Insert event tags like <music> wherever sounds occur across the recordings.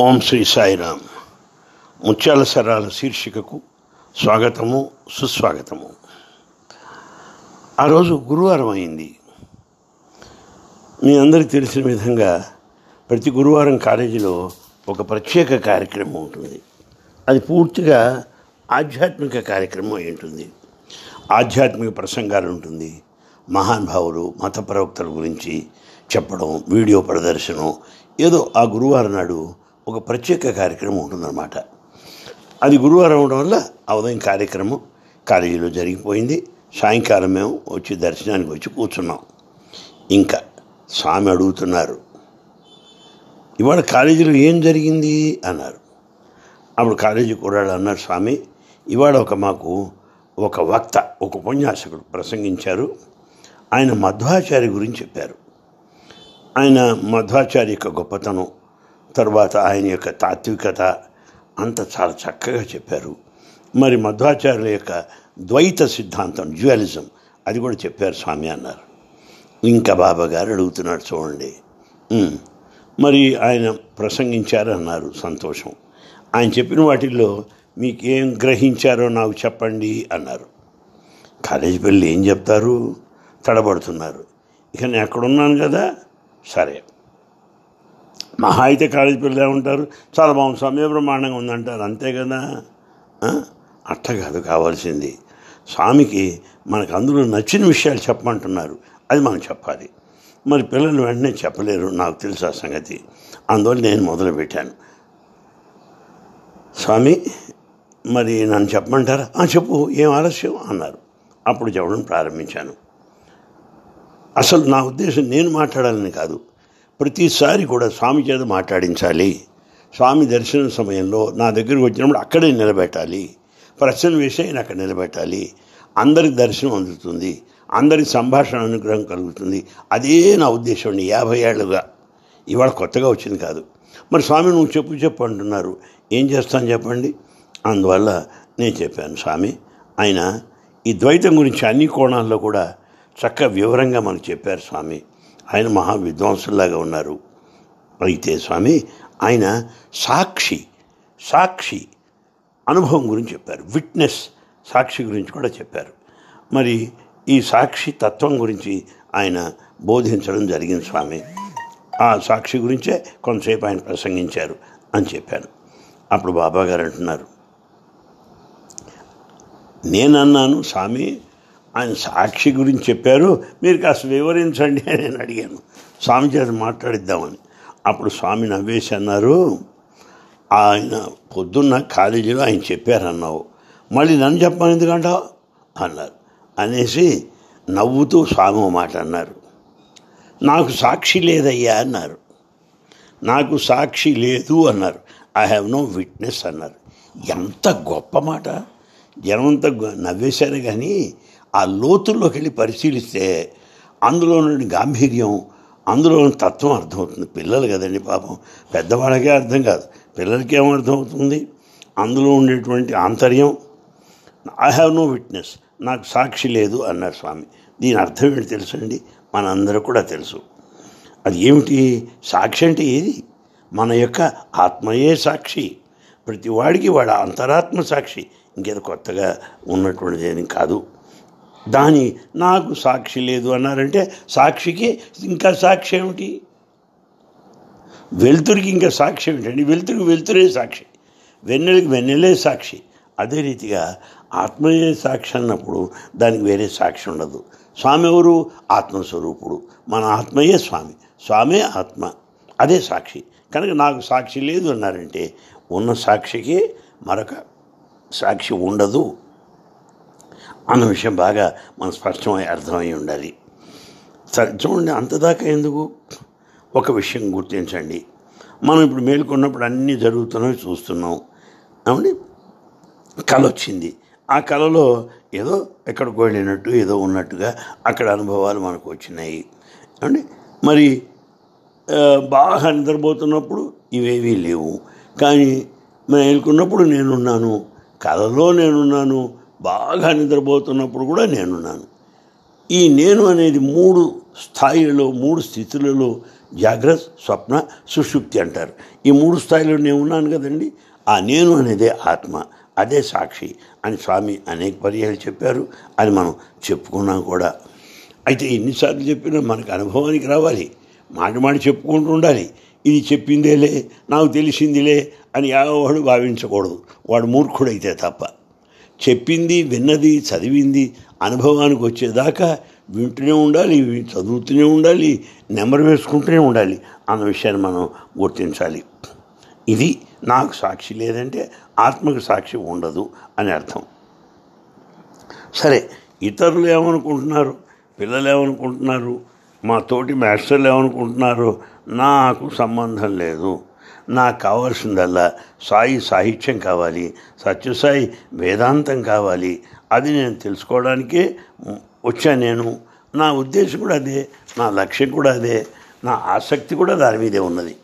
ఓం శ్రీ సాయిరామ్. ముత్యాల సరాల శీర్షికకు స్వాగతము సుస్వాగతము. ఆ రోజు గురువారం అయింది. మీ అందరికీ తెలిసిన విధంగా ప్రతి గురువారం కాలేజీలో ఒక ప్రత్యేక కార్యక్రమం ఉంటుంది. అది పూర్తిగా ఆధ్యాత్మిక కార్యక్రమం అయి ఉంటుంది. ఆధ్యాత్మిక ప్రసంగాలు ఉంటుంది. మహానుభావులు మత ప్రవక్తల గురించి చెప్పడం వీడియో ప్రదర్శనం ఏదో ఆ గురువారం నాడు ఒక ప్రత్యేక కార్యక్రమం ఉంటుందన్నమాట. అది గురువారం అవడం వల్ల ఆ ఉదయం కార్యక్రమం కాలేజీలో జరిగిపోయింది. సాయంకాలం మేము వచ్చి దర్శనానికి వచ్చి కూర్చున్నాం. ఇంకా స్వామి అడుగుతున్నారు ఇవాళ కాలేజీలో ఏం జరిగింది? అన్నారు. అప్పుడు కాలేజీ కూడా అన్నారు స్వామి ఇవాళ ఒక మాకు ఒక వక్త ఒక ఉపన్యాసకుడు ప్రసంగించారు. ఆయన మధ్వాచార్య గురించి చెప్పారు. ఆయన మధ్వాచార్య యొక్క గొప్పతనం తర్వాత ఆయన యొక్క తాత్వికత అంత చాలా చక్కగా చెప్పారు. మరి మధ్వాచార్యుల యొక్క ద్వైత సిద్ధాంతం జ్యువలిజం అది కూడా చెప్పారు స్వామి అన్నారు. ఇంకా బాబా గారు అడుగుతున్నాడు చూడండి. మరి ఆయన ప్రసంగించారు అన్నారు సంతోషం. ఆయన చెప్పిన వాటిల్లో మీకు ఏం గ్రహించారో నాకు చెప్పండి అన్నారు. కాలేజీ పిల్లలు ఏం చెప్తారు? తడబడుతున్నారు. ఇక నేను ఎక్కడున్నాను కదా? సరే. మహా అయితే కాలేజీ పిల్లలు ఏమంటారు? చాలా బాగుంది సమయ బ్రహ్మాండంగా ఉందంటారు. అంతే కదా? అట్ట కాదు కావాల్సింది. స్వామికి మనకు అందులో నచ్చిన విషయాలు చెప్పమంటున్నారు. అది మనం చెప్పాలి. మరి పిల్లలు వెంటనే చెప్పలేరు నాకు తెలుసు ఆ సంగతి. అందువల్ల నేను మొదలుపెట్టాను. స్వామి మరి నన్ను చెప్పమంటారా? "ఆ, చెప్పు ఏం ఆలస్యం? అన్నారు. అప్పుడు చెప్పడం ప్రారంభించాను. అసలు నా ఉద్దేశం నేను మాట్లాడాలని కాదు. ప్రతిసారి కూడా స్వామి చేత మాట్లాడించాలి. స్వామి దర్శనం సమయంలో నా దగ్గరకు వచ్చినప్పుడు అక్కడే నిలబెట్టాలి. ప్రశ్న విషయం అక్కడ నిలబెట్టాలి. అందరికి దర్శనం అందుతుంది. అందరి సంభాషణ అనుగ్రహం కలుగుతుంది. అదే నా ఉద్దేశం అండి. యాభై ఏళ్ళుగా. ఇవాళ కొత్తగా వచ్చింది కాదు. మరి స్వామి నువ్వు చెప్పు చెప్పు అంటున్నారు. ఏం చేస్తాను చెప్పండి? అందువల్ల నేను చెప్పాను స్వామి. ఆయన ఈ ద్వైతం గురించి అన్ని కోణాల్లో కూడా చక్కగా వివరంగా మనకు చెప్పారు స్వామి. ఆయన మహా విద్వాంసుల్లాగా ఉన్నారు. అయితే స్వామి ఆయన సాక్షి సాక్షి అనుభవం గురించి చెప్పారు. విట్నెస్ సాక్షి గురించి కూడా చెప్పారు. మరి ఈ సాక్షి తత్వం గురించి ఆయన బోధించడం జరిగింది స్వామి. ఆ సాక్షి గురించే కొంతసేపు ఆయన ప్రసంగించారు అని చెప్పాను. అప్పుడు బాబా గారు అంటున్నారు నేనన్నాను స్వామి ఆయన సాక్షి గురించి చెప్పారు. మీరు కాస్త వివరించండి అని నేను అడిగాను. స్వామి చేత మాట్లాడిద్దామని. అప్పుడు స్వామి నవ్వేసి అన్నారు ఆయన పొద్దున్న కాలేజీలో ఆయన చెప్పారన్నావు. మళ్ళీ నన్ను చెప్పాను ఎందుకంటా అన్నారు. అనేసి నవ్వుతూ స్వామి మాట అన్నారు. నాకు సాక్షి లేదయ్యా అన్నారు. నాకు సాక్షి లేదు అన్నారు. ఐ హ్యావ్ నో విట్నెస్ అన్నారు. ఎంత గొప్ప మాట. జనమంతా నవ్వేశారు కానీ ఆ లోతుల్లోకి వెళ్ళి పరిశీలిస్తే అందులో నుండి గాంభీర్యం అందులో ఉన్న తత్వం అర్థమవుతుంది. పిల్లలు కదండి పాపం. పెద్దవాళ్ళకే అర్థం కాదు. పిల్లలకేం అర్థమవుతుంది? అందులో ఉండేటువంటి ఆంతర్యం ఐ హ్యావ్ నో విట్నెస్ నాకు సాక్షి లేదు అన్నారు స్వామి. దీని అర్థం ఏంటి తెలుసండి? మనందరూ కూడా తెలుసు. అది ఏమిటి? సాక్షి అంటే ఏది? మన యొక్క ఆత్మయే సాక్షి. ప్రతివాడికి వాడు అంతరాత్మ సాక్షి. ఇంకేదో కొత్తగా ఉన్నటువంటిది ఏం కాదు. దాని నాకు సాక్షి లేదు అన్నారంటే సాక్షికి ఇంకా సాక్షి ఏమిటి? వెలుతురికి ఇంకా సాక్షి ఏమిటండి వెలుతురికి వెలుతురే సాక్షి. వెన్నెలకి వెన్నెలే సాక్షి. అదే రీతిగా ఆత్మయే సాక్షి అన్నప్పుడు దానికి వేరే సాక్షి ఉండదు. స్వామి ఎవరు? ఆత్మస్వరూపుడు. మన ఆత్మయే స్వామి. స్వామే ఆత్మ. అదే సాక్షి. కనుక నాకు సాక్షి లేదు అన్నారంటే ఉన్న సాక్షికి మరొక సాక్షి ఉండదు. అన్న విషయం బాగా మన స్పష్టమై అర్థమై ఉండాలి. సరే చూడండి అంతదాకా ఎందుకు? ఒక విషయం గుర్తించండి. మనం ఇప్పుడు మేల్కొన్నప్పుడు అన్నీ జరుగుతున్నవి చూస్తున్నాం. అవునండి కళ వచ్చింది. ఆ కళలో ఏదో ఎక్కడికి వెళ్ళినట్టు ఏదో ఉన్నట్టుగా అక్కడ అనుభవాలు మనకు వచ్చినాయి. అండి మరి బాగా నిద్రపోతున్నప్పుడు ఇవేవీ లేవు. కానీ మేల్కొన్నప్పుడు నేనున్నాను. కళలో నేనున్నాను. బాగా నిద్రపోతున్నప్పుడు కూడా నేనున్నాను. ఈ నేను అనేది మూడు స్థాయిలలో మూడు స్థితులలో జాగ్రత్త స్వప్న సుషుప్తి అంటారు. ఈ మూడు స్థాయిలో నేను ఉన్నాను కదండి ఆ నేను అనేదే ఆత్మ అదే సాక్షి అని స్వామి అనేక పర్యాలు చెప్పారు అని మనం చెప్పుకున్నాం కూడా. అయితే ఎన్నిసార్లు చెప్పినా మనకు అనుభవానికి రావాలి మాట మాట చెప్పుకుంటూ ఉండాలి. ఇది చెప్పిందేలే నాకు తెలిసిందిలే అని ఎవడు భావించకూడదు. వాడు మూర్ఖుడైతే తప్ప. చెప్పింది విన్నది చదివింది అనుభవానికి వచ్చేదాకా వింటూనే ఉండాలి చదువుతూనే ఉండాలి నెంబర్ వేసుకుంటూనే ఉండాలి అన్న విషయాన్ని మనం గుర్తించాలి. ఇది నాకు సాక్షి లేదంటే ఆత్మకు సాక్షి ఉండదు అని అర్థం. సరే ఇతరులు ఏమనుకుంటున్నారు? పిల్లలు ఏమనుకుంటున్నారు? మా తోటి మాస్టర్లు ఏమనుకుంటున్నారు? నాకు సంబంధం లేదు. నాకు కావాల్సిందల్లా సాయి సాహిత్యం కావాలి సత్యసాయి వేదాంతం కావాలి. అది నేను తెలుసుకోవడానికే వచ్చాను నేను. నా ఉద్దేశం కూడా అదే నా లక్ష్యం కూడా అదే నా ఆసక్తి కూడా దాని మీదే ఉన్నది.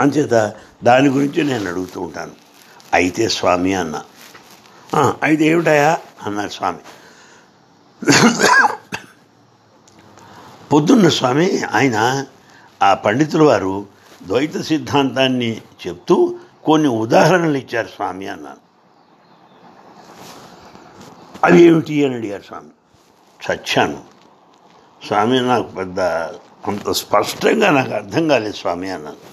అంచేత దాని గురించి నేను అడుగుతూ ఉంటాను. అయితే స్వామి అన్న. అయితే ఏమిటాయా అన్నారు స్వామి. పొద్దున్న స్వామి ఆయన ఆ పండితుల వారు ద్వైత సిద్ధాంతాన్ని చెప్తూ కొన్ని ఉదాహరణలు ఇచ్చారు స్వామి అన్నాను. అవి ఏమిటి అని అడిగారు స్వామి. చచ్చాను. స్వామి నాకు పెద్ద అంత స్పష్టంగా నాకు అర్థం కాలేదు స్వామి అన్నాను.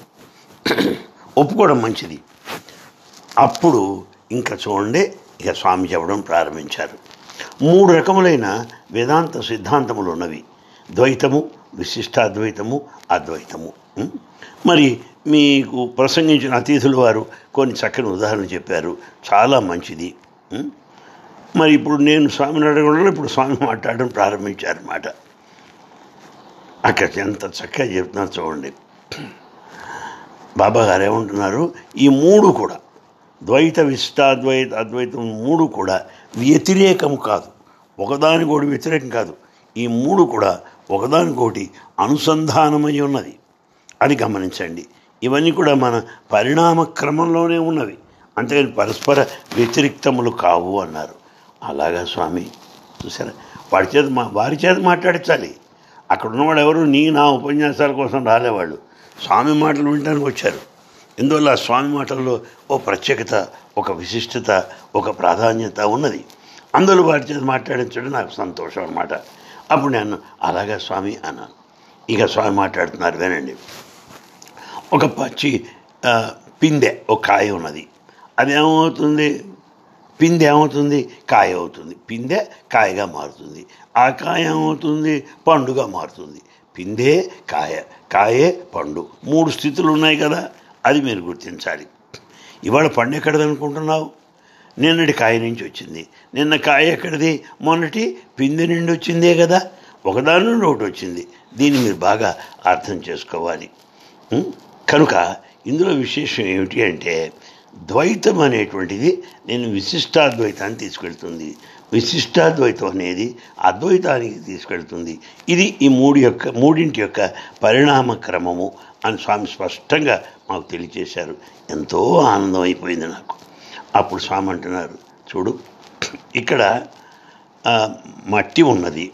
ఒప్పుకోవడం మంచిది. అప్పుడు ఇంకా చూడండి ఇక స్వామి చెప్పడం ప్రారంభించారు. మూడు రకములైన వేదాంత సిద్ధాంతములు ఉన్నవి. ద్వైతము విశిష్టాద్వైతము అద్వైతము. మరి మీకు ప్రసంగించిన అతిథులు వారు కొన్ని చక్కని ఉదాహరణలు చెప్పారు. చాలా మంచిది. మరి ఇప్పుడు నేను స్వామిని అడగడంలో ఇప్పుడు స్వామి మాట్లాడడం ప్రారంభించారన్నమాట. అక్కడ ఎంత చక్కగా చెప్తున్నారు చూడండి. బాబా గారు ఏమంటున్నారు? ఈ మూడు కూడా ద్వైత విశిష్టాద్వైత అద్వైతం మూడు కూడా వ్యతిరేకం కాదు. ఒకదానికోటి వ్యతిరేకం కాదు. ఈ మూడు కూడా ఒకదానికోటి అనుసంధానమై ఉన్నది. అది గమనించండి. ఇవన్నీ కూడా మన పరిణామ క్రమంలోనే ఉన్నవి. అంతేగాని పరస్పర వ్యతిరిక్తములు కావు అన్నారు. అలాగా స్వామి? చూసారా వాడి చేత మా వారి చేత మాట్లాడించాలి. అక్కడ ఉన్నవాడు ఎవరు? నీ నా ఉపన్యాసాల కోసం రాలేవాళ్ళు. స్వామి మాటలు వినడానికి వచ్చారు. ఇందువల్ల ఆ స్వామి మాటల్లో ఓ ప్రత్యేకత ఒక విశిష్టత ఒక ప్రాధాన్యత ఉన్నది. అందులో వారి చేత మాట్లాడించడం నాకు సంతోషం అన్నమాట. అప్పుడు నేను అలాగా స్వామి అన్నాను. ఇక స్వామి మాట్లాడుతున్నారు వినండి. ఒక పచ్చి పిందె ఒక కాయ ఉన్నది. అది ఏమవుతుంది? పిందె ఏమవుతుంది? కాయ అవుతుంది. పిందె కాయగా మారుతుంది. ఆ కాయ ఏమవుతుంది? పండుగా మారుతుంది. పిందే కాయ కాయే పండు. మూడు స్థితులు ఉన్నాయి కదా అది మీరు గుర్తించాలి. ఇవాళ పండు ఎక్కడది అనుకుంటున్నావు? నిన్నటి కాయ నుంచి వచ్చింది. నిన్న కాయ ఎక్కడిది? మొన్నటి పిందె నుండి వచ్చిందే కదా. ఒకదాని నుండి ఒకటి వచ్చింది. దీన్ని మీరు బాగా అర్థం చేసుకోవాలి. కనుక ఇందులో విశేషం ఏమిటి అంటే ద్వైతం అనేటువంటిది నేను విశిష్టాద్వైతాన్ని తీసుకెళ్తుంది. విశిష్టాద్వైతం అనేది అద్వైతానికి తీసుకెళ్తుంది. ఇది ఈ మూడు యొక్క మూడింటి యొక్క పరిణామ క్రమము అని స్వామి స్పష్టంగా మాకు తెలియచేశారు ఎంతో ఆనందం అయిపోయింది నాకు. అప్పుడు స్వామి అంటున్నారు చూడు ఇక్కడ మట్టి ఉన్నది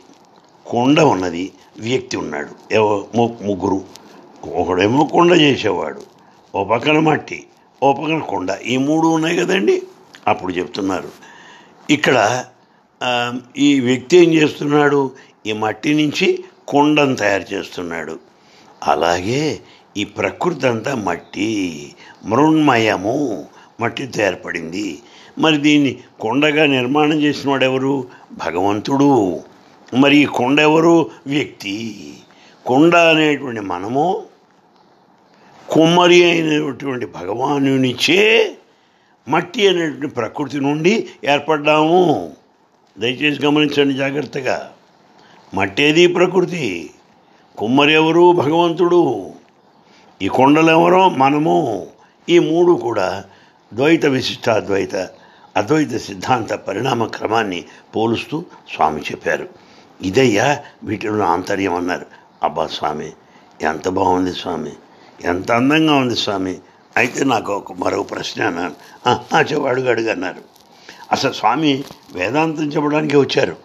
కొండ ఉన్నది వ్యక్తి ఉన్నాడు. ఎవ- ము- ముగ్గురు. ఒకడేమో కొండ చేసేవాడు? ఓ పక్కన మట్టి ఓ పక్కన కొండ. ఈ మూడు ఉన్నాయి కదండి? అప్పుడు చెప్తున్నారు. ఇక్కడ ఈ వ్యక్తి ఏం చేస్తున్నాడు? ఈ మట్టి నుంచి కొండను తయారు చేస్తున్నాడు. అలాగే ఈ ప్రకృతి అంతా మట్టి మృణ్మయము మట్టితో ఏర్పడింది మరి దీన్ని కొండగా నిర్మాణం చేసిన ఎవరు? భగవంతుడు. మరి ఈ కొండ ఎవరు? వ్యక్తి. కొండ అనేటువంటి మనము కుమ్మరి అయినటువంటి భగవానునిచే మట్టి అనేటువంటి ప్రకృతి నుండి ఏర్పడ్డాము. దయచేసి గమనించండి జాగ్రత్తగా. మట్టేది ప్రకృతి. కుమ్మరి ఎవరు? భగవంతుడు. ఈ కొండలు ఎవరో? మనము. ఈ మూడు కూడా ద్వైత విశిష్టాద్వైత అద్వైత సిద్ధాంత పరిణామ క్రమాన్ని పోలుస్తూ స్వామి చెప్పారు. ఇదయ్యా వీటిలో ఆంతర్యం అన్నారు. అబ్బా స్వామి ఎంత బాగుంది స్వామి. ఎంత అందంగా ఉంది స్వామి. అయితే నాకు ఒక మరో ప్రశ్న అన్నాను "ఆ, అడుగు అన్నారు. అసలు స్వామి వేదాంతం చెప్పడానికి వచ్చారు.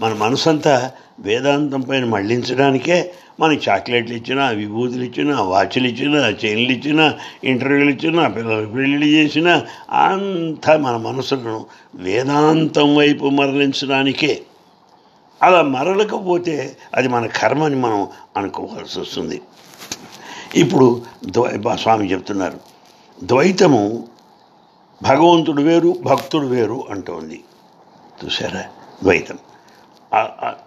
మన మనసంతా వేదాంతం పైన మళ్ళించడానికే మనకి చాక్లెట్లు ఇచ్చినా విభూతులు ఇచ్చినా వాచ్లు ఇచ్చినా చైన్లు ఇచ్చినా ఇంటర్వ్యూలు ఇచ్చినా పిల్లలకు పెళ్ళిళ్ళు చేసినా అంతా మన మనసులను వేదాంతం వైపు మరలించడానికే. అలా మరలకపోతే అది మన కర్మని మనం అనుకోవాల్సి వస్తుంది. ఇప్పుడు బా- స్వామి చెప్తున్నారు. ద్వైతము భగవంతుడు వేరు భక్తుడు వేరు అంటోంది. చూసారా ద్వైతం.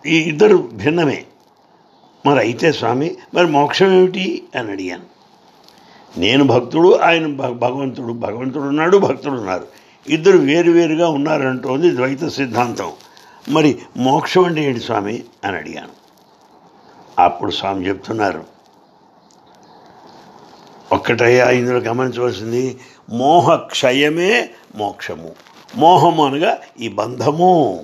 ఈ ఇద్దరు భిన్నమే. మరి అయితే స్వామి మరి మోక్షం ఏమిటి అని అడిగాను. నేను భక్తుడు ఆయన భ- భగవంతుడు భగవంతుడు ఉన్నాడు భక్తుడు ఉన్నారు. ఇద్దరు వేరువేరుగా ఉన్నారంటోంది ద్వైత సిద్ధాంతం. మరి మోక్షం అంటే ఏంటి స్వామి అని అడిగాను. అప్పుడు స్వామి చెప్తున్నారు ఒక్కటయ్యా ఇందులో గమనించవలసింది మోహ క్షయమే మోక్షము. మోహము అనగా ఈ బంధము.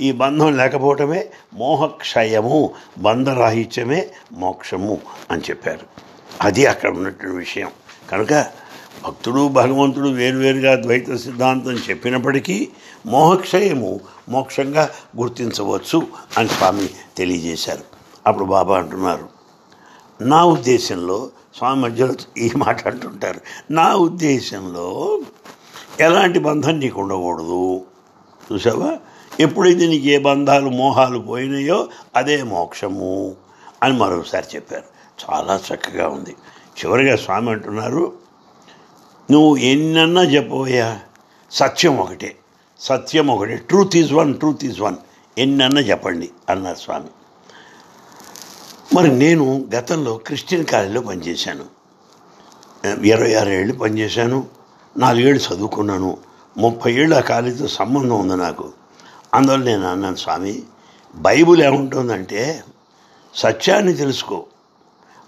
ఈ బంధం లేకపోవటమే మోహక్షయము బంధరాహిత్యమే మోక్షము అని చెప్పారు. అది అక్కడ ఉన్నటువంటి విషయం. కనుక భక్తుడు భగవంతుడు వేరువేరుగా ద్వైత సిద్ధాంతం చెప్పినప్పటికీ మోహక్షయము మోక్షంగా గుర్తించవచ్చు అని స్వామి తెలియజేశారు. అప్పుడు బాబా అంటున్నారు నా ఉద్దేశంలో స్వామి మధ్యలో ఈ మాట అంటుంటారు నా ఉద్దేశంలో ఎలాంటి బంధం నీకు ఉండకూడదు. చూసావా? ఎప్పుడైతే నీకు ఏ బంధాలు మోహాలు పోయినాయో అదే మోక్షము అని మరోసారి చెప్పారు. చాలా చక్కగా ఉంది. చివరిగా స్వామి అంటున్నారు నువ్వు ఎన్నన్నా చెప్పబోయా? సత్యం ఒకటే. సత్యం ఒకటే. Truth is one truth is one. ఎన్నన్నా చెప్పండి అన్నారు స్వామి. మరి నేను గతంలో క్రిస్టియన్ కాలేజీలో పనిచేశాను. ఇరవై ఆరు ఏళ్ళు పనిచేశాను. నాలుగేళ్ళు చదువుకున్నాను. ముప్పై ఏళ్ళు ఆ కాలేజీతో సంబంధం ఉంది నాకు. అందువల్ల నేను అన్నాను స్వామి బైబుల్ ఏముంటుందంటే సత్యాన్ని తెలుసుకో.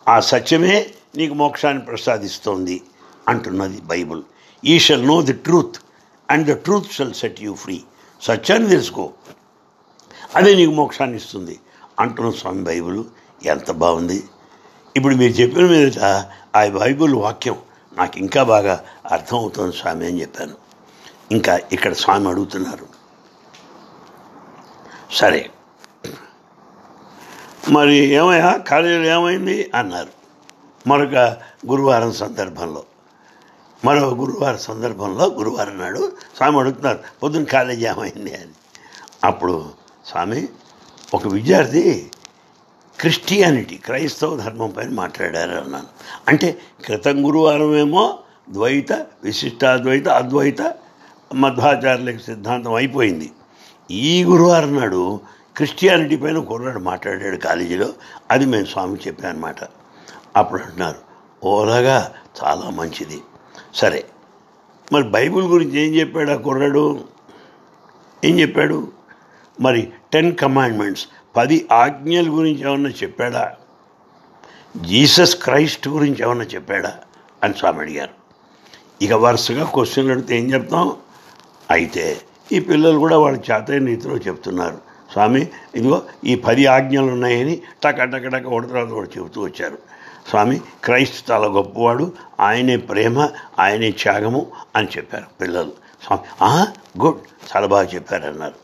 ఆ సత్యమే నీకు మోక్షాన్ని ప్రసాదిస్తోంది అంటున్నది Bible. Ye shall know the truth and the truth shall set you free. సత్యాన్ని తెలుసుకో. అదే నీకు మోక్షాన్ని ఇస్తుంది అంటున్న స్వామి బైబిల్. ఎంత బాగుంది. ఇప్పుడు మీరు చెప్పిన మీదట ఆ బైబుల్ వాక్యం నాకు ఇంకా బాగా అర్థమవుతుంది స్వామి అని చెప్పాను. ఇంకా ఇక్కడ స్వామి అడుగుతున్నారు. సరే. మరి ఏమయ్యా? కాలేజీలో ఏమైంది? అన్నారు. మరొక గురువారం సందర్భంలో. మరో గురువారం సందర్భంలో గురువారం నాడు స్వామి అడుగుతున్నారు పొద్దున్న కాలేజీ ఏమైంది? అని. అప్పుడు స్వామి ఒక విద్యార్థి క్రిస్టియానిటీ క్రైస్తవ ధర్మం పైన మాట్లాడారు అన్నాను. అంటే క్రితం గురువారమేమో ద్వైత విశిష్టాద్వైత అద్వైత మధ్వాచార్యులకు సిద్ధాంతం అయిపోయింది. ఈ గురువారం నాడు క్రిస్టియానిటీ పైన కుర్రాడు మాట్లాడాడు కాలేజీలో. అది మేము స్వామి చెప్పానమాట అప్పుడు అంటున్నారు ఓలాగా చాలా మంచిది. సరే మరి బైబిల్ గురించి ఏం చెప్పాడు ఆ కుర్రాడు? ఏం చెప్పాడు? మరి టెన్ కమాండ్మెంట్స్ పది ఆజ్ఞల గురించి ఏమన్నా చెప్పాడా? జీసస్ క్రైస్ట్ గురించి ఏమన్నా చెప్పాడా? అని స్వామి అడిగారు. ఇక వరుసగా క్వశ్చన్లు అడిగితే ఏం చెప్తాం? అయితే ఈ పిల్లలు కూడా వాళ్ళ చేతైన రీతిలో చెప్తున్నారు. స్వామి ఇదిగో ఈ పది ఆజ్ఞలు ఉన్నాయని టక టక టక ఒకటి తర్వాత ఒకటి చెబుతూ వచ్చారు. స్వామి క్రైస్తు చాలా గొప్పవాడు ఆయనే ప్రేమ ఆయనే త్యాగము అని చెప్పారు పిల్లలు. స్వామి "ఆ, గుడ్ చాలా బాగా చెప్పారన్నారు.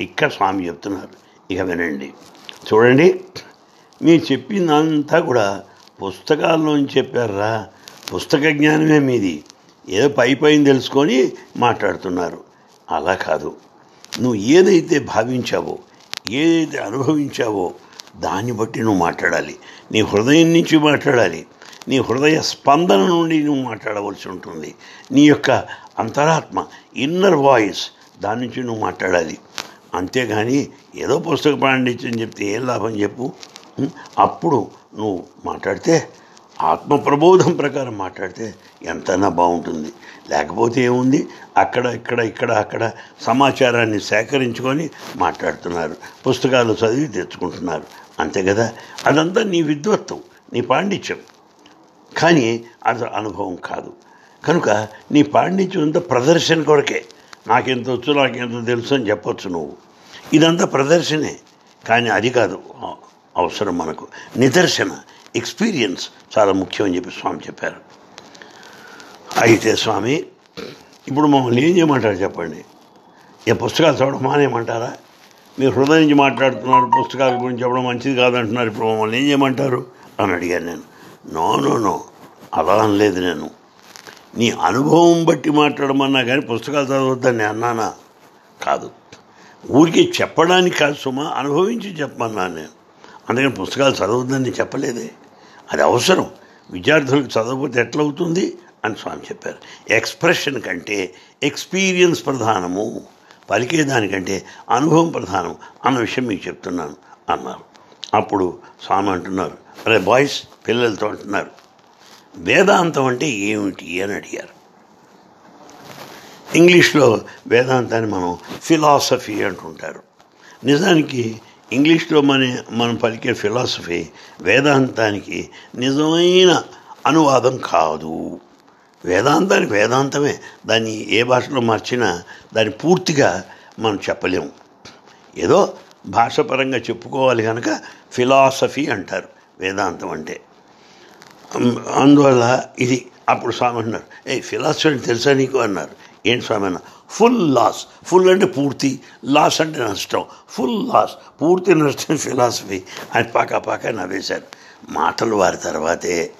ఇక్కడ స్వామి చెప్తున్నారు. ఇక వినండి. చూడండి మీరు చెప్పిందంతా కూడా పుస్తకాల్లోంచి చెప్పారా? పుస్తక జ్ఞానమే మీది. ఏదో పై పైన తెలుసుకొని మాట్లాడుతున్నారు. అలా కాదు. నువ్వు ఏదైతే భావించావో ఏదైతే అనుభవించావో దాన్ని బట్టి నువ్వు మాట్లాడాలి. నీ హృదయం నుంచి మాట్లాడాలి. నీ హృదయ స్పందన నుండి నువ్వు మాట్లాడవలసి ఉంటుంది. నీ యొక్క అంతరాత్మ ఇన్నర్ వాయిస్ దాని నుంచి నువ్వు మాట్లాడాలి. అంతేగాని ఏదో పుస్తక పాండిత్యం చెప్తే ఏం లాభం చెప్పు? అప్పుడు నువ్వు మాట్లాడితే ఆత్మ ప్రబోధం ప్రకారం మాట్లాడితే ఎంతైనా బాగుంటుంది. లేకపోతే ఏముంది? అక్కడ ఇక్కడ ఇక్కడ అక్కడ సమాచారాన్ని సేకరించుకొని మాట్లాడుతున్నారు. పుస్తకాలు చదివి తెచ్చుకుంటున్నారు. అంతే కదా? అదంతా నీ విద్వత్వం నీ పాండిత్యం. కానీ అది అనుభవం కాదు. కనుక నీ పాండిత్యం అంతా ప్రదర్శన కొరకే. నాకెంత వచ్చు నాకెంత తెలుసు అని చెప్పొచ్చు నువ్వు. ఇదంతా ప్రదర్శనే. కానీ అది కాదు అవసరం మనకు. నిదర్శన ఎక్స్పీరియన్స్ చాలా ముఖ్యం అని చెప్పి స్వామి చెప్పారు. అయితే స్వామి ఇప్పుడు మమ్మల్ని ఏం చేయమంటారు చెప్పండి? ఏ పుస్తకాలు చదవడం మానేయమంటారా? మీరు హృదయం నుంచి మాట్లాడుతున్నారు పుస్తకాల గురించి చెప్పడం మంచిది కాదంటున్నారు ఇప్పుడు మమ్మల్ని ఏం చేయమంటారు? అని అడిగాను నేను. No no no. అలా అనలేదు నేను. నీ అనుభవం బట్టి మాట్లాడమన్నా కానీ పుస్తకాలు చదవద్దని అన్నానా? కాదు. ఊరికి చెప్పడానికి కాదు సుమా అనుభవించి చెప్పమన్నా నేను. అందుకని పుస్తకాలు చదవద్దని చెప్పలేదే. అది అవసరం. విద్యార్థులకు చదవకపోతే ఎట్లవుతుంది అని స్వామి చెప్పారు. ఎక్స్ప్రెషన్ కంటే ఎక్స్పీరియన్స్ ప్రధానము పలికేదానికంటే అనుభవం ప్రధానం అన్న విషయం మీకు చెప్తున్నాను అన్నారు. అప్పుడు స్వామి అంటున్నారు అరే బాయ్స్ పిల్లలతో అంటున్నారు వేదాంతం అంటే ఏమిటి అని అడిగారు. ఇంగ్లీష్లో వేదాంతాన్ని మనం ఫిలాసఫీ అంటుంటారు. నిజానికి ఇంగ్లీష్లో మన మనం పలికే ఫిలాసఫీ వేదాంతానికి నిజమైన అనువాదం కాదు. వేదాంతానికి వేదాంతమే. దాన్ని ఏ భాషలో మార్చినా దాన్ని పూర్తిగా మనం చెప్పలేము. ఏదో భాషపరంగా చెప్పుకోవాలి కనుక ఫిలాసఫీ అంటారు వేదాంతం అంటే. అందువల్ల ఇది అప్పుడు స్వామి అన్నారు ఏ ఫిలాసఫీ తెలుసా నీకు? అన్నారు. ఏంటి స్వామి? అన్న. ఫుల్ లాస్ ఫుల్ అంటే పూర్తి. లాస్ అంటే నష్టం. ఫుల్ లాస్ పూర్తి నష్టం <laughs> ఫిలాసఫీ. అని పాక పాక నవ్వేశారు. మాటలు వారి తర్వాతే.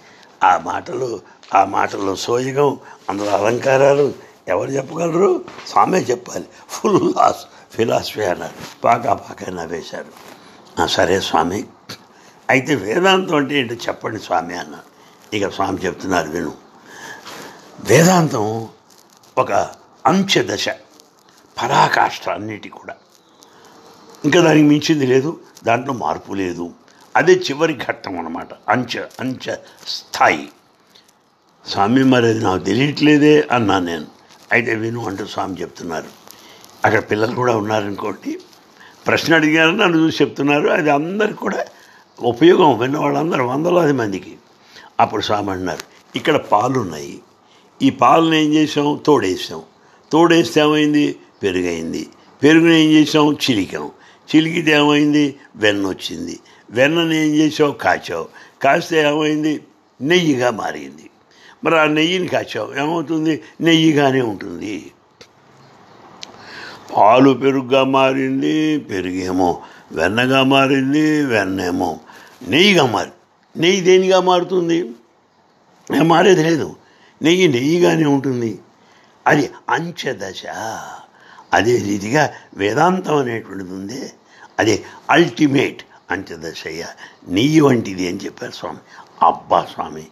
ఆ మాటలు ఆ మాటల్లో సోయగం అందులో అలంకారాలు ఎవరు చెప్పగలరు? స్వామే చెప్పాలి. ఫుల్ లాస్ ఫిలాసఫీ అన్నారు. పాక పాక నవ్వేశారు. సరే స్వామి. అయితే వేదాంతం అంటే ఏంటో చెప్పండి స్వామి అన్నారు. ఇక స్వామి చెప్తున్నారు విను. వేదాంతం ఒక అంచె దశ పరాకాష్ట అన్నిటి కూడా. ఇంకా దానికి మించింది లేదు దాంట్లో మార్పు లేదు. అదే చివరి ఘట్టం అనమాట అంచ అంచ స్థాయి. స్వామి మరి అది నాకు తెలియట్లేదే అన్నాను నేను. అయితే విను అంటూ స్వామి చెప్తున్నారు. అక్కడ పిల్లలు కూడా ఉన్నారనుకోండి ప్రశ్న అడిగారు నన్ను చూసి చెప్తున్నారు. అది అందరికి కూడా ఉపయోగం విన్న వాళ్ళందరూ వందలాది మందికి. అప్పుడు స్వామి అన్నారు ఇక్కడ పాలు ఉన్నాయి ఈ పాలను ఏం చేసాం తోడేసాం తోడేస్తే ఏమైంది? పెరుగైంది. పెరుగుని ఏం చేసాం చిలికాం. చిలికితే ఏమైంది? వెన్న వచ్చింది వెన్నని ఏం చేసావు కాచావు. కాస్తే ఏమైంది? నెయ్యిగా మారింది. మరి ఆ నెయ్యిని కాచావు. ఏమవుతుంది? నెయ్యిగానే ఉంటుంది. పాలు పెరుగుగా మారింది పెరుగేమో. వెన్నగా మారింది వెన్నేమో. నెయ్యిగా మారింది నెయ్యి దేనిగా మారుతుంది? మారేది లేదు. నెయ్యి నెయ్యిగానే ఉంటుంది. అది అంచెదశ. అదే రీతిగా వేదాంతం అనేటువంటిది ఉంది. అదే అల్టిమేట్ అంచెదశయ్య. నెయ్యి వంటిది అని చెప్పారు స్వామి. అబ్బా స్వామి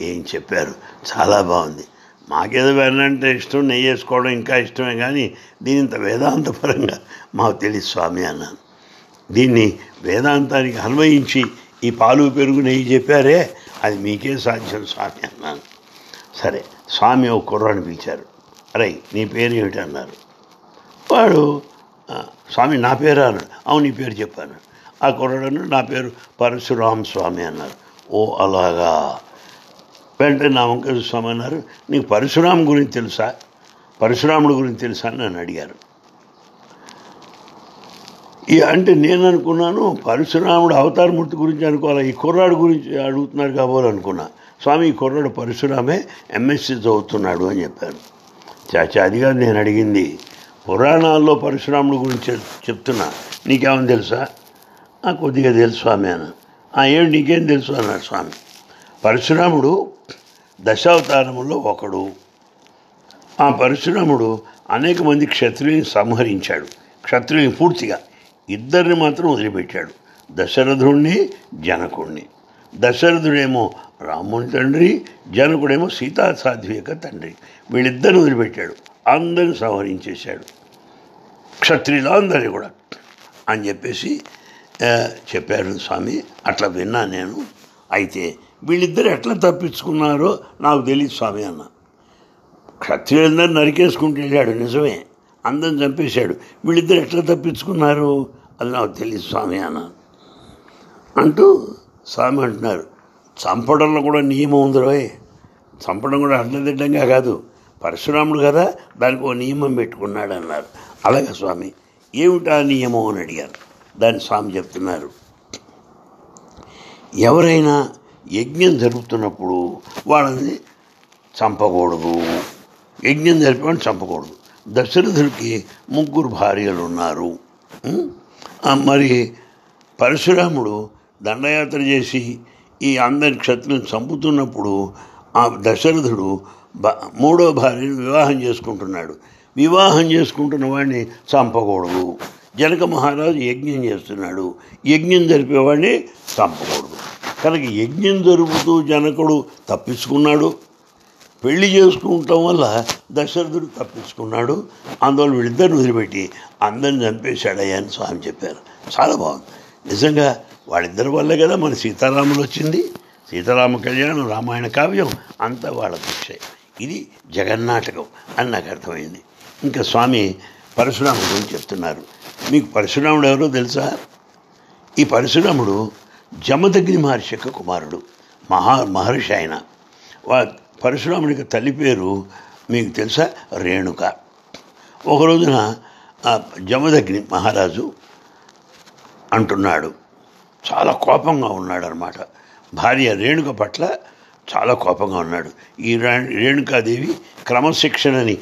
ఏం చెప్పారు? చాలా బాగుంది. మాకేదో వెళ్ళంటే ఇష్టం నెయ్యి వేసుకోవడం ఇంకా ఇష్టమే కానీ దీని ఇంత వేదాంతపరంగా మాకు తెలియదు స్వామి అన్నాను. దీన్ని వేదాంతానికి అన్వయించి ఈ పాలు పెరుగు నెయ్యి చెప్పారే అది మీకే సాధ్యం స్వామి అన్నాను. సరే స్వామి ఒక కుర్రాన్ని పిలిచారు. అరే నీ పేరు ఏమిటి అన్నారు. వాడు స్వామి నా పేరు అన్నాడు. అవును నీ పేరు చెప్పాను. ఆ కుర్రాడు నా పేరు పరశురామ స్వామి అన్నారు. ఓ అలాగా. వెంటనే నా వంక స్వామి అన్నారు నీకు పరశురాం గురించి తెలుసా? పరశురాముడి గురించి తెలుసా? అని నన్ను అడిగారు. అంటే నేను అనుకున్నాను పరశురాముడు అవతారమూర్తి గురించి అనుకోవాలి? ఈ కుర్రాడు గురించి అడుగుతున్నారు కాబోలు అనుకున్నా. స్వామి ఈ కుర్రాడు పరశురామే ఎంఎస్సి చదువుతున్నాడు అని చెప్పారు చాచా అది కాదు నేను అడిగింది పురాణాల్లో పరశురాముడు గురించి చెప్- చెప్తున్నా. నీకేమని తెలుసా? కొద్దిగా తెలుసు స్వామి అని ఏమి నీకేం తెలుసు అన్నాడు స్వామి. పరశురాముడు దశావతారములో ఒకడు. ఆ పరశురాముడు అనేక మంది క్షత్రియుని సంహరించాడు. క్షత్రియుని పూర్తిగా. ఇద్దరిని మాత్రం వదిలిపెట్టాడు. దశరథుణ్ణి జనకుణ్ణి. దశరథుడేమో రాముని తండ్రి జనకుడేమో సీతా సాధ్వి యొక్క తండ్రి. వీళ్ళిద్దరిని వదిలిపెట్టాడు. అందరిని సంహరించేశాడు. క్షత్రియులందరినీ కూడా అని చెప్పేసి చెప్పారు స్వామి. అట్లా విన్నా నేను. అయితే వీళ్ళిద్దరు ఎట్లా తప్పించుకున్నారో నాకు తెలియదు స్వామి అన్న. క్షత్రియులందరూ నరికేసుకుంటూ వెళ్ళాడు. నిజమే. అందరిని చంపేశాడు. వీళ్ళిద్దరు ఎట్లా తప్పించుకున్నారు? అది నాకు తెలియదు స్వామి అన్న. అంటూ స్వామి అంటున్నారు చంపడంలో కూడా నియమం ఉంది చంపడం కూడా అడ్డదిడ్డంగా కాదు. పరశురాముడు కదా దానికి ఓ నియమం పెట్టుకున్నాడు అన్నారు. అలాగే స్వామి ఏమిటా నియమం అని అడిగారు. దాన్ని స్వామి చెప్తున్నారు. ఎవరైనా యజ్ఞం జరుపుతున్నప్పుడు వాళ్ళని చంపకూడదు. యజ్ఞం జరిపేవాడిని చంపకూడదు. దశరథుడికి ముగ్గురు భార్యలు ఉన్నారు మరి పరశురాముడు దండయాత్ర చేసి ఈ అందరి క్షత్రుని చంపుతున్నప్పుడు ఆ దశరథుడు బ మూడో భార్యను వివాహం చేసుకుంటున్నాడు. వివాహం చేసుకుంటున్న వాడిని చంపకూడదు. జనక మహారాజు యజ్ఞం చేస్తున్నాడు. యజ్ఞం జరిపేవాడిని చంపకూడదు. కనుక యజ్ఞం జరుపుతూ జనకుడు తప్పించుకున్నాడు. పెళ్ళి చేసుకుంటాం వల్ల దశరథుడు తప్పించుకున్నాడు. అందువల్ల వీళ్ళిద్దరిని వదిలిపెట్టి అందరిని చంపేశాడయ్యా అని స్వామి చెప్పారు. చాలా బాగుంది. నిజంగా వాళ్ళిద్దరి వల్లే కదా మన సీతారాములు వచ్చింది. సీతారామ కళ్యాణం రామాయణ కావ్యం అంతా వాళ్ళ దీక్ష ఇది జగన్నాటకం అని నాకు అర్థమైంది. ఇంకా స్వామి పరశురాముడు గురించి చెప్తున్నారు. మీకు పరశురాముడు ఎవరో తెలుసా? ఈ పరశురాముడు జమదగ్ని మహర్షి యొక్క కుమారుడు. మహా మహర్షి ఆయన. వా పరశురాముడికి తల్లి పేరు మీకు తెలుసా? రేణుక. ఒక రోజున ఆ జమదగ్ని మహారాజు అంటున్నాడు. చాలా కోపంగా ఉన్నాడు అనమాట భార్య రేణుక పట్ల చాలా కోపంగా ఉన్నాడు. ఈ రేణుకాదేవి క్రమశిక్షణని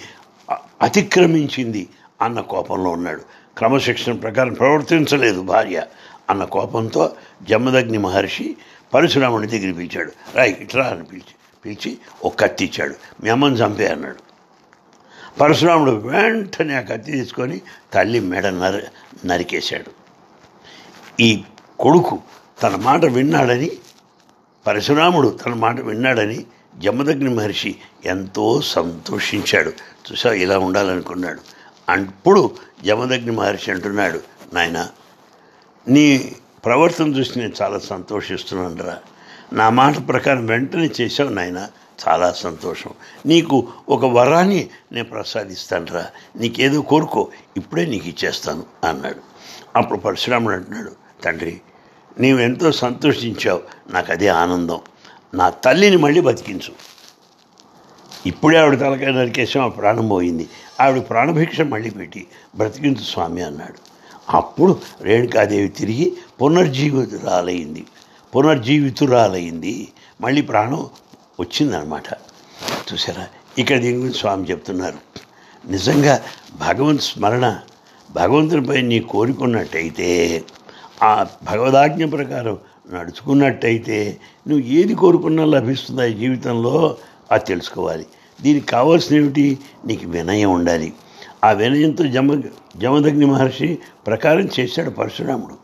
అతిక్రమించింది అన్న కోపంలో ఉన్నాడు. క్రమశిక్షణ ప్రకారం ప్రవర్తించలేదు భార్య అన్న కోపంతో జమదగ్ని మహర్షి పరశురాముని దగ్గర పిలిచాడు. రాయ్ ఇట్రా అని పిలిచి పిలిచి ఒక కత్తి ఇచ్చాడు. మీ అమ్మని చంపే అన్నాడు. పరశురాముడు వెంటనే ఆ కత్తి తీసుకొని తల్లి మెడ నర నరికేశాడు. ఈ కొడుకు తన మాట విన్నాడని పరశురాముడు తన మాట విన్నాడని జమదగ్ని మహర్షి ఎంతో సంతోషించాడు. చూసా ఇలా ఉండాలనుకున్నాడు. అప్పుడు జమదగ్ని మహర్షి అంటున్నాడు నాయన నీ ప్రవర్తన చూసి నేను చాలా సంతోషిస్తున్నాను రా నా మాట ప్రకారం వెంటనే చేసావు నాయన. చాలా సంతోషం. నీకు ఒక వరాన్ని నేను ప్రసాదిస్తానురా. నీకేదో కోరుకో. ఇప్పుడే నీకు ఇచ్చేస్తాను అన్నాడు. అప్పుడు పరశురాముడు అంటున్నాడు తండ్రి నీవు ఎంతో సంతోషించావు. నాకు అదే ఆనందం. నా తల్లిని మళ్ళీ బతికించు. ఇప్పుడే ఆవిడ తలకాయ నరికేసాం ఆ ప్రాణం పోయింది. ఆవిడ ప్రాణభిక్ష మళ్ళీ పెట్టి బ్రతికించు స్వామి అన్నాడు. అప్పుడు రేణుకాదేవి తిరిగి పునర్జీవితురాలయ్యింది పునర్జీవితురాలైంది. మళ్ళీ ప్రాణం వచ్చిందనమాట. చూసారా ఇక్కడ దీని గురించి స్వామి చెప్తున్నారు. నిజంగా భగవంత్ స్మరణ భగవంతునిపై నీ కోరుకున్నట్టయితే ఆ భగవదాజ్ఞ ప్రకారం నడుచుకున్నట్టయితే నువ్వు ఏది కోరుకున్నా లభిస్తుందా ఈ జీవితంలో అది తెలుసుకోవాలి. దీనికి కావాల్సిన ఏమిటి? నీకు వినయం ఉండాలి. ఆ వినయంతో జమ జమదగ్ని మహర్షి ప్రకారం చేశాడు పరశురాముడు.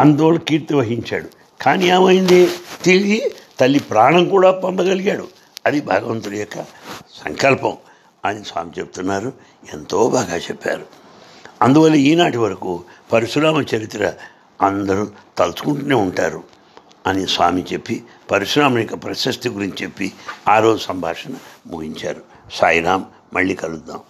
అందువల్ల కీర్తి వహించాడు. కానీ ఏమైంది? తిరిగి తల్లి ప్రాణం కూడా పొందగలిగాడు. అది భగవంతుడి యొక్క సంకల్పం అని స్వామి చెప్తున్నారు. ఎంతో బాగా చెప్పారు. అందువల్ల ఈనాటి వరకు పరశురామ చరిత్ర అందరూ తలుచుకుంటూనే ఉంటారు అని స్వామి చెప్పి పరశురాముని యొక్క ప్రశస్తి గురించి చెప్పి ఆ రోజు సంభాషణ ముగించారు. సాయిరాం మళ్ళీ కలుద్దాం.